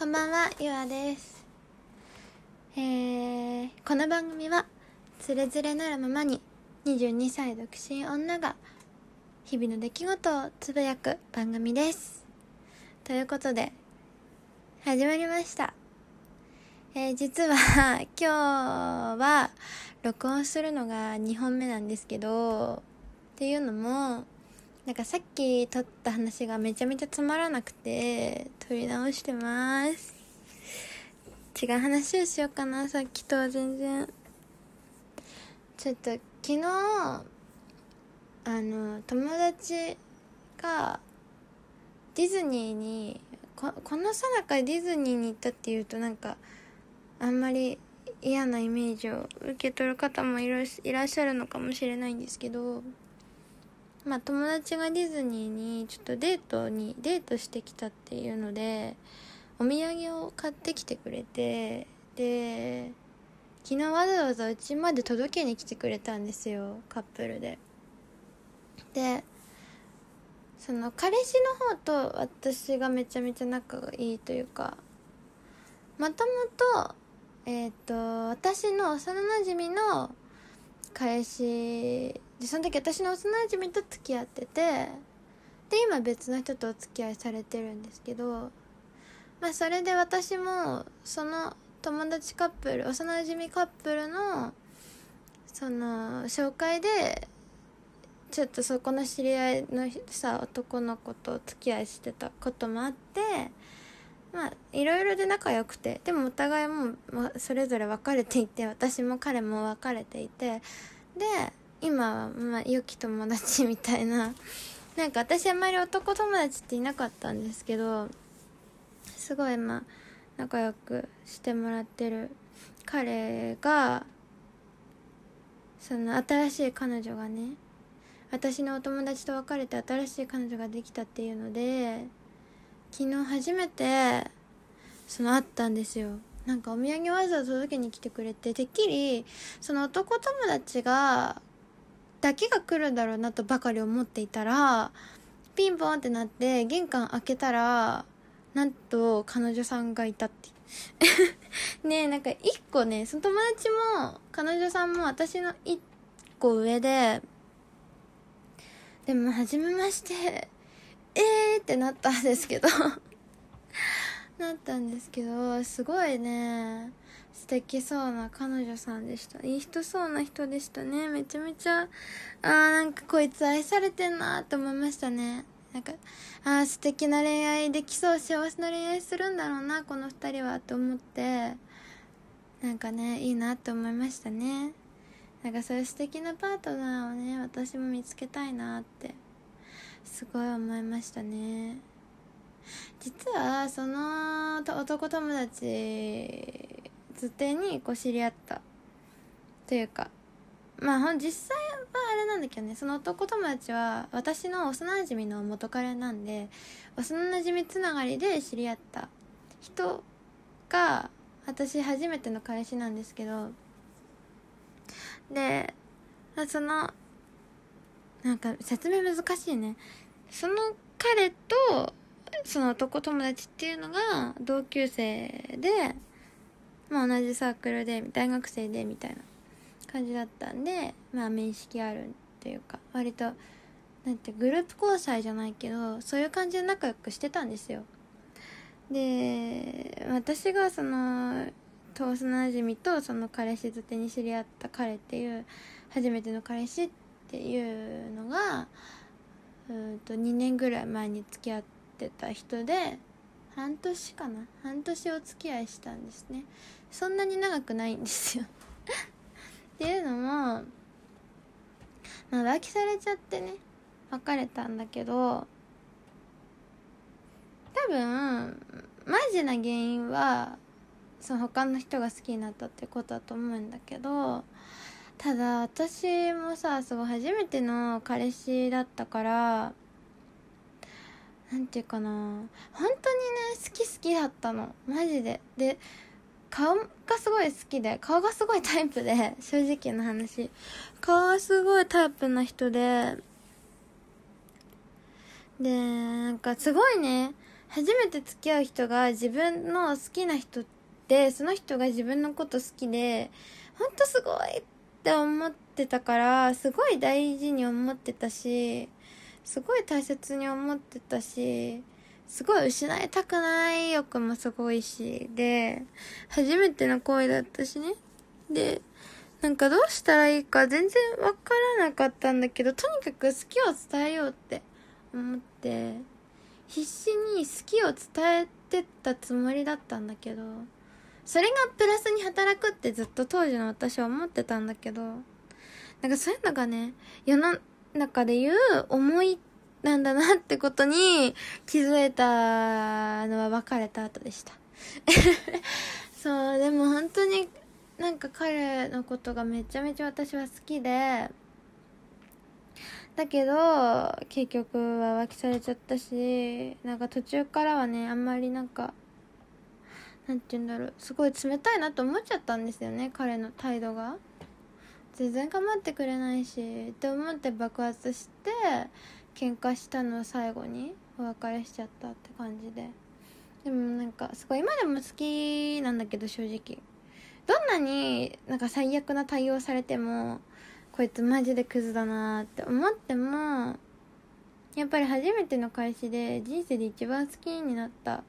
こんばんは、ゆあです。えー、この番組は、つれづれなるままに、22歳独身女が、日々の出来事をつぶやく番組です。ということで、始まりました。えー、実は、今日は、録音するのが2本目なんですけど、っていうのも、なんかさっき撮った話がめちゃめちゃつまらなくて、撮り直してます。違う話をしようかな、さっきとは全然。ちょっと、昨日、あの、友達が、ディズニーに、ここのさなかディズニーに行ったっていうとなんか、あんまり嫌なイメージを受け取る方もいらいらっしゃるのかもしれないんですけど、まあ友達がディズニーにちょっとデートにデートしてきたっていうのでお土産を買ってきてくれてで昨日わざわざうちまで届けに来てくれたんですよカップルで。でその彼氏の方と私がめちゃめちゃ仲がいいというかもともとえっ、と私の幼なじみの彼氏でその時私の幼馴染と付き合っててで今別の人とお付き合いされてるんですけどまあそれで私もその友達カップル幼馴染カップルのその紹介でちょっとそこの知り合いのさ男の子とお付き合いしてたこともあってまあいろいろで仲良くてでもお互いもまあそれぞれ別れていて私も彼も別れていてで今はまあ良き友達みたいななんか私あんまり男友達っていなかったんですけどすごいまあ仲良くしてもらってる彼がその新しい彼女がね私のお友達と別れて新しい彼女ができたっていうので昨日初めてその会ったんですよ。なんかお土産わざわざ届けに来てくれててっきりその男友達がだけが来るんだろうなとばかり思っていたらピンポンってなって玄関開けたらなんと彼女さんがいたって ねえなんか一個ねその友達も彼女さんも私の一個上ででも初めまして。えーってなったんですけど。なったんですけどすごいね。素敵そうな彼女さんでした。いい人そうな人でしたね。めちゃめちゃあーなんかこいつ愛されてんなって思いましたね。なんかあー素敵な恋愛できそう幸せな恋愛するんだろうなこの二人はって思って。なんかねいいなって思いましたね。なんかそういう素敵なパートナーをね私も見つけたいなってすごい思いましたね。実はその男友達図手にこう知り合った。というかまあ実際はあれなんだけどね。その男友達は私の幼馴染の元彼なんで幼馴染つながりで知り合った。人が私初めての彼氏なんですけど。でそのなんか説明難しいね。その彼とその男友達っていうのが同級生で、まあ、同じサークルで大学生でみたいな感じだったんでまあ面識あるっていうか割となんてグループ交際じゃないけどそういう感じで仲良くしてたんですよ。で私がその幼馴染とその彼氏づてに知り合った彼っていう初めての彼氏っていうがうんと2年ぐらい前に付き合ってた人で半年かな。半年お付き合いしたんですね。そんなに長くないんですよ。っていうのもまあ浮気されちゃってね別れたんだけど多分マジな原因はその他の人が好きになったってことだと思うんだけどただ私もさすごい初めての彼氏だったからなんていうかな本当にね好き好きだったの。マジで。で顔がすごい好きで顔がすごいタイプで 正直な話。顔がすごいタイプな人ででなんかすごいね初めて付き合う人が自分の好きな人ってその人が自分のこと好きでほんとすごいって思ってたからすごい大事に思ってたしすごい大切に思ってたしすごい失いたくない欲もすごいしで初めての恋だったしね。でなんかどうしたらいいか全然わからなかったんだけどとにかく好きを伝えようって思って必死に好きを伝えてたつもりだったんだけどそれがプラスに働くってずっと当時の私は思ってたんだけどなんかそういうのがね世の中で言う思いなんだなってことに気づいたのは別れた後でした。そうでも本当になんか彼のことがめちゃめちゃ私は好きでだけど結局は浮気されちゃったしなんか途中からはねあんまりなんかなんて言うんだろう。すごい冷たいなと思っちゃったんですよね彼の態度が。全然構ってくれないしって思って爆発して喧嘩したのを最後にお別れしちゃったって感じで。でもなんかすごい今でも好きなんだけど正直。どんなになんか最悪な対応されてもこいつマジでクズだなって思ってもやっぱり初めての彼氏で人生で一番好きになった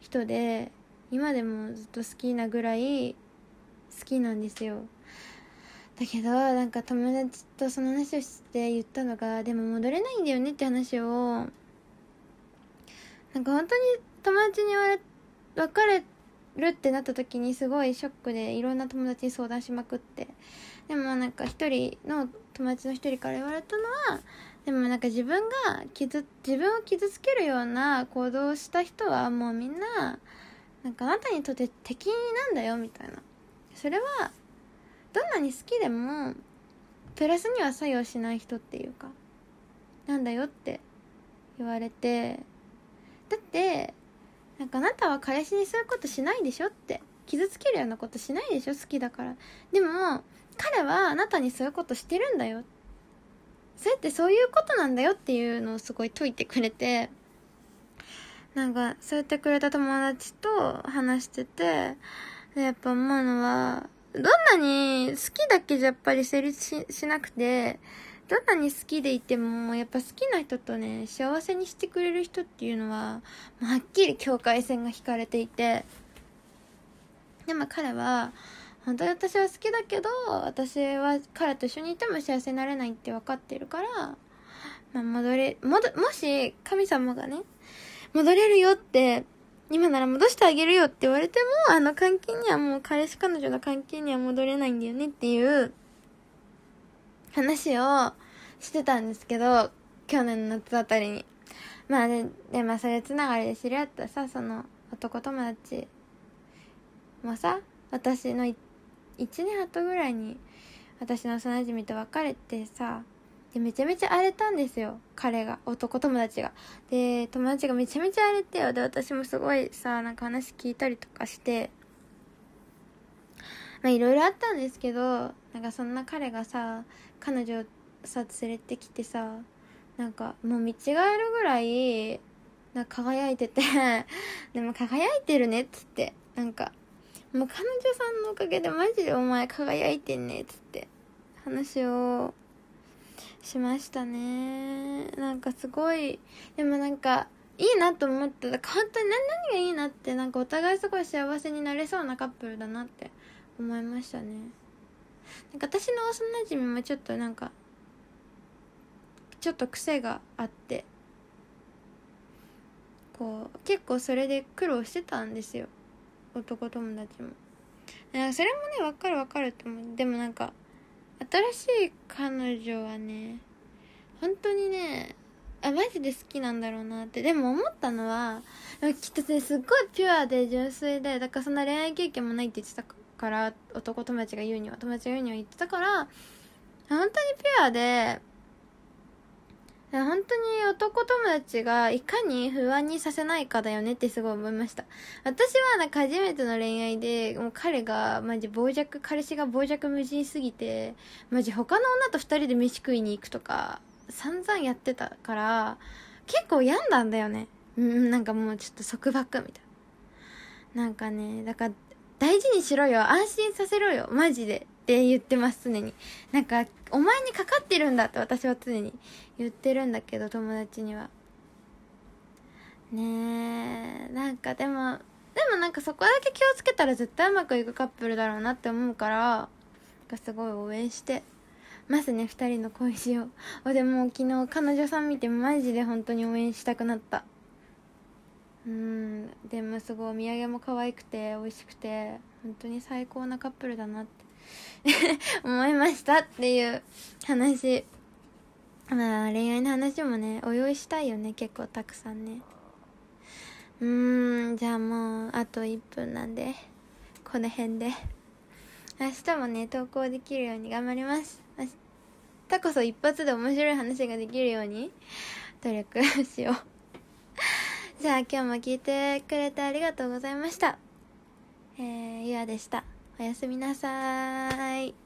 人で今でもずっと好きなぐらい好きなんですよ。だけどなんか友達とその話をして言ったのがでも戻れないんだよねって話をなんか本当に友達に言われ別れるってなった時にすごいショックでいろんな友達に相談しまくって。でもなんか一人の友達の一人から言われたのはでもなんか自分が傷自分を傷つけるような行動をした人はもうみんななんかあなたにとって敵なんだよみたいな。それはどんなに好きでもプラスには作用しない人っていうかなんだよって言われてだってなんかあなたは彼氏にそういうことしないでしょって傷つけるようなことしないでしょ好きだから。でも彼はあなたにそういうことしてるんだよ。それってそういうことなんだよっていうのをすごい説いてくれてなんかそう言ってくれた友達と話しててやっぱ思うのはどんなに好きだけじゃやっぱり成立しなくてどんなに好きでいても、やっぱ好きな人とね、幸せにしてくれる人っていうのは、はっきり境界線が引かれていて、でも彼は、本当に私は好きだけど、私は彼と一緒にいても幸せになれないって分かってるから、まあ、戻れ、戻、もし神様がね、戻れるよって、今なら戻してあげるよって言われても、あの関係にはもう彼氏彼女の関係には戻れないんだよねっていう、話をしてたんですけど、去年の夏あたりに。まあで、で、まそれつながりで知り合ったさ、その男友達もさ、私の1年後ぐらいに私の幼馴染と別れてさ、で、めちゃめちゃ荒れたんですよ。彼が、男友達が。で、友達がめちゃめちゃ荒れてよ。で、私もすごいさ、なんか話聞いたりとかして、まあいろいろあったんですけど、なんかそんな彼がさ、彼女をさ連れてきてさなんかもう見違えるぐらいな輝いてて でも輝いてるねっつってなんかもう彼女さんのおかげでマジでお前輝いてんねっつって話をしましたね。なんかすごいでもなんかいいなと思ってた。本当に何がいいなってなんかお互いすごい幸せになれそうなカップルだなって思いましたね。なんか私の幼馴染もちょっとなんかちょっと癖があってこう結構それで苦労してたんですよ。男友達も。なんかそれもね分かる分かると思う。でもなんか新しい彼女はね本当にねあマジで好きなんだろうなってでも思ったのはきっとねすっごいピュアで純粋でだからそんな恋愛経験もないって言ってたから男友達が言うには友達が言うには言ってたから本当にピュアで本当に男友達がいかに不安にさせないかだよねってすごい思いました。私はなんか初めての恋愛で、もう彼がマジ傍若、彼氏が傍若無人すぎて、マジ他の女と二人で飯食いに行くとか、散々やってたから、結構病んだんだよね。うんなんかもうちょっと束縛みたいななんかねだから大事にしろよ安心させろよマジでって言ってます常に。なんかお前にかかってるんだって私は常に言ってるんだけど友達には。ねえなんかでもでもなんかそこだけ気をつけたら絶対うまくいくカップルだろうなって思うからすごい応援して。ますね2人の恋路を。でも昨日彼女さん見てマジで本当に応援したくなった。うんでもすごいお土産も可愛くて美味しくて本当に最高なカップルだなって。思いましたっていう話。まあ恋愛の話もねお用意したいよね結構たくさんね。うーんじゃあもうあと1分なんでこの辺で。明日もね投稿できるように頑張ります。明日こそ一発で面白い話ができるように努力しよう。じゃあ今日も聞いてくれてありがとうございました。えー、ゆあでした。おやすみなさい。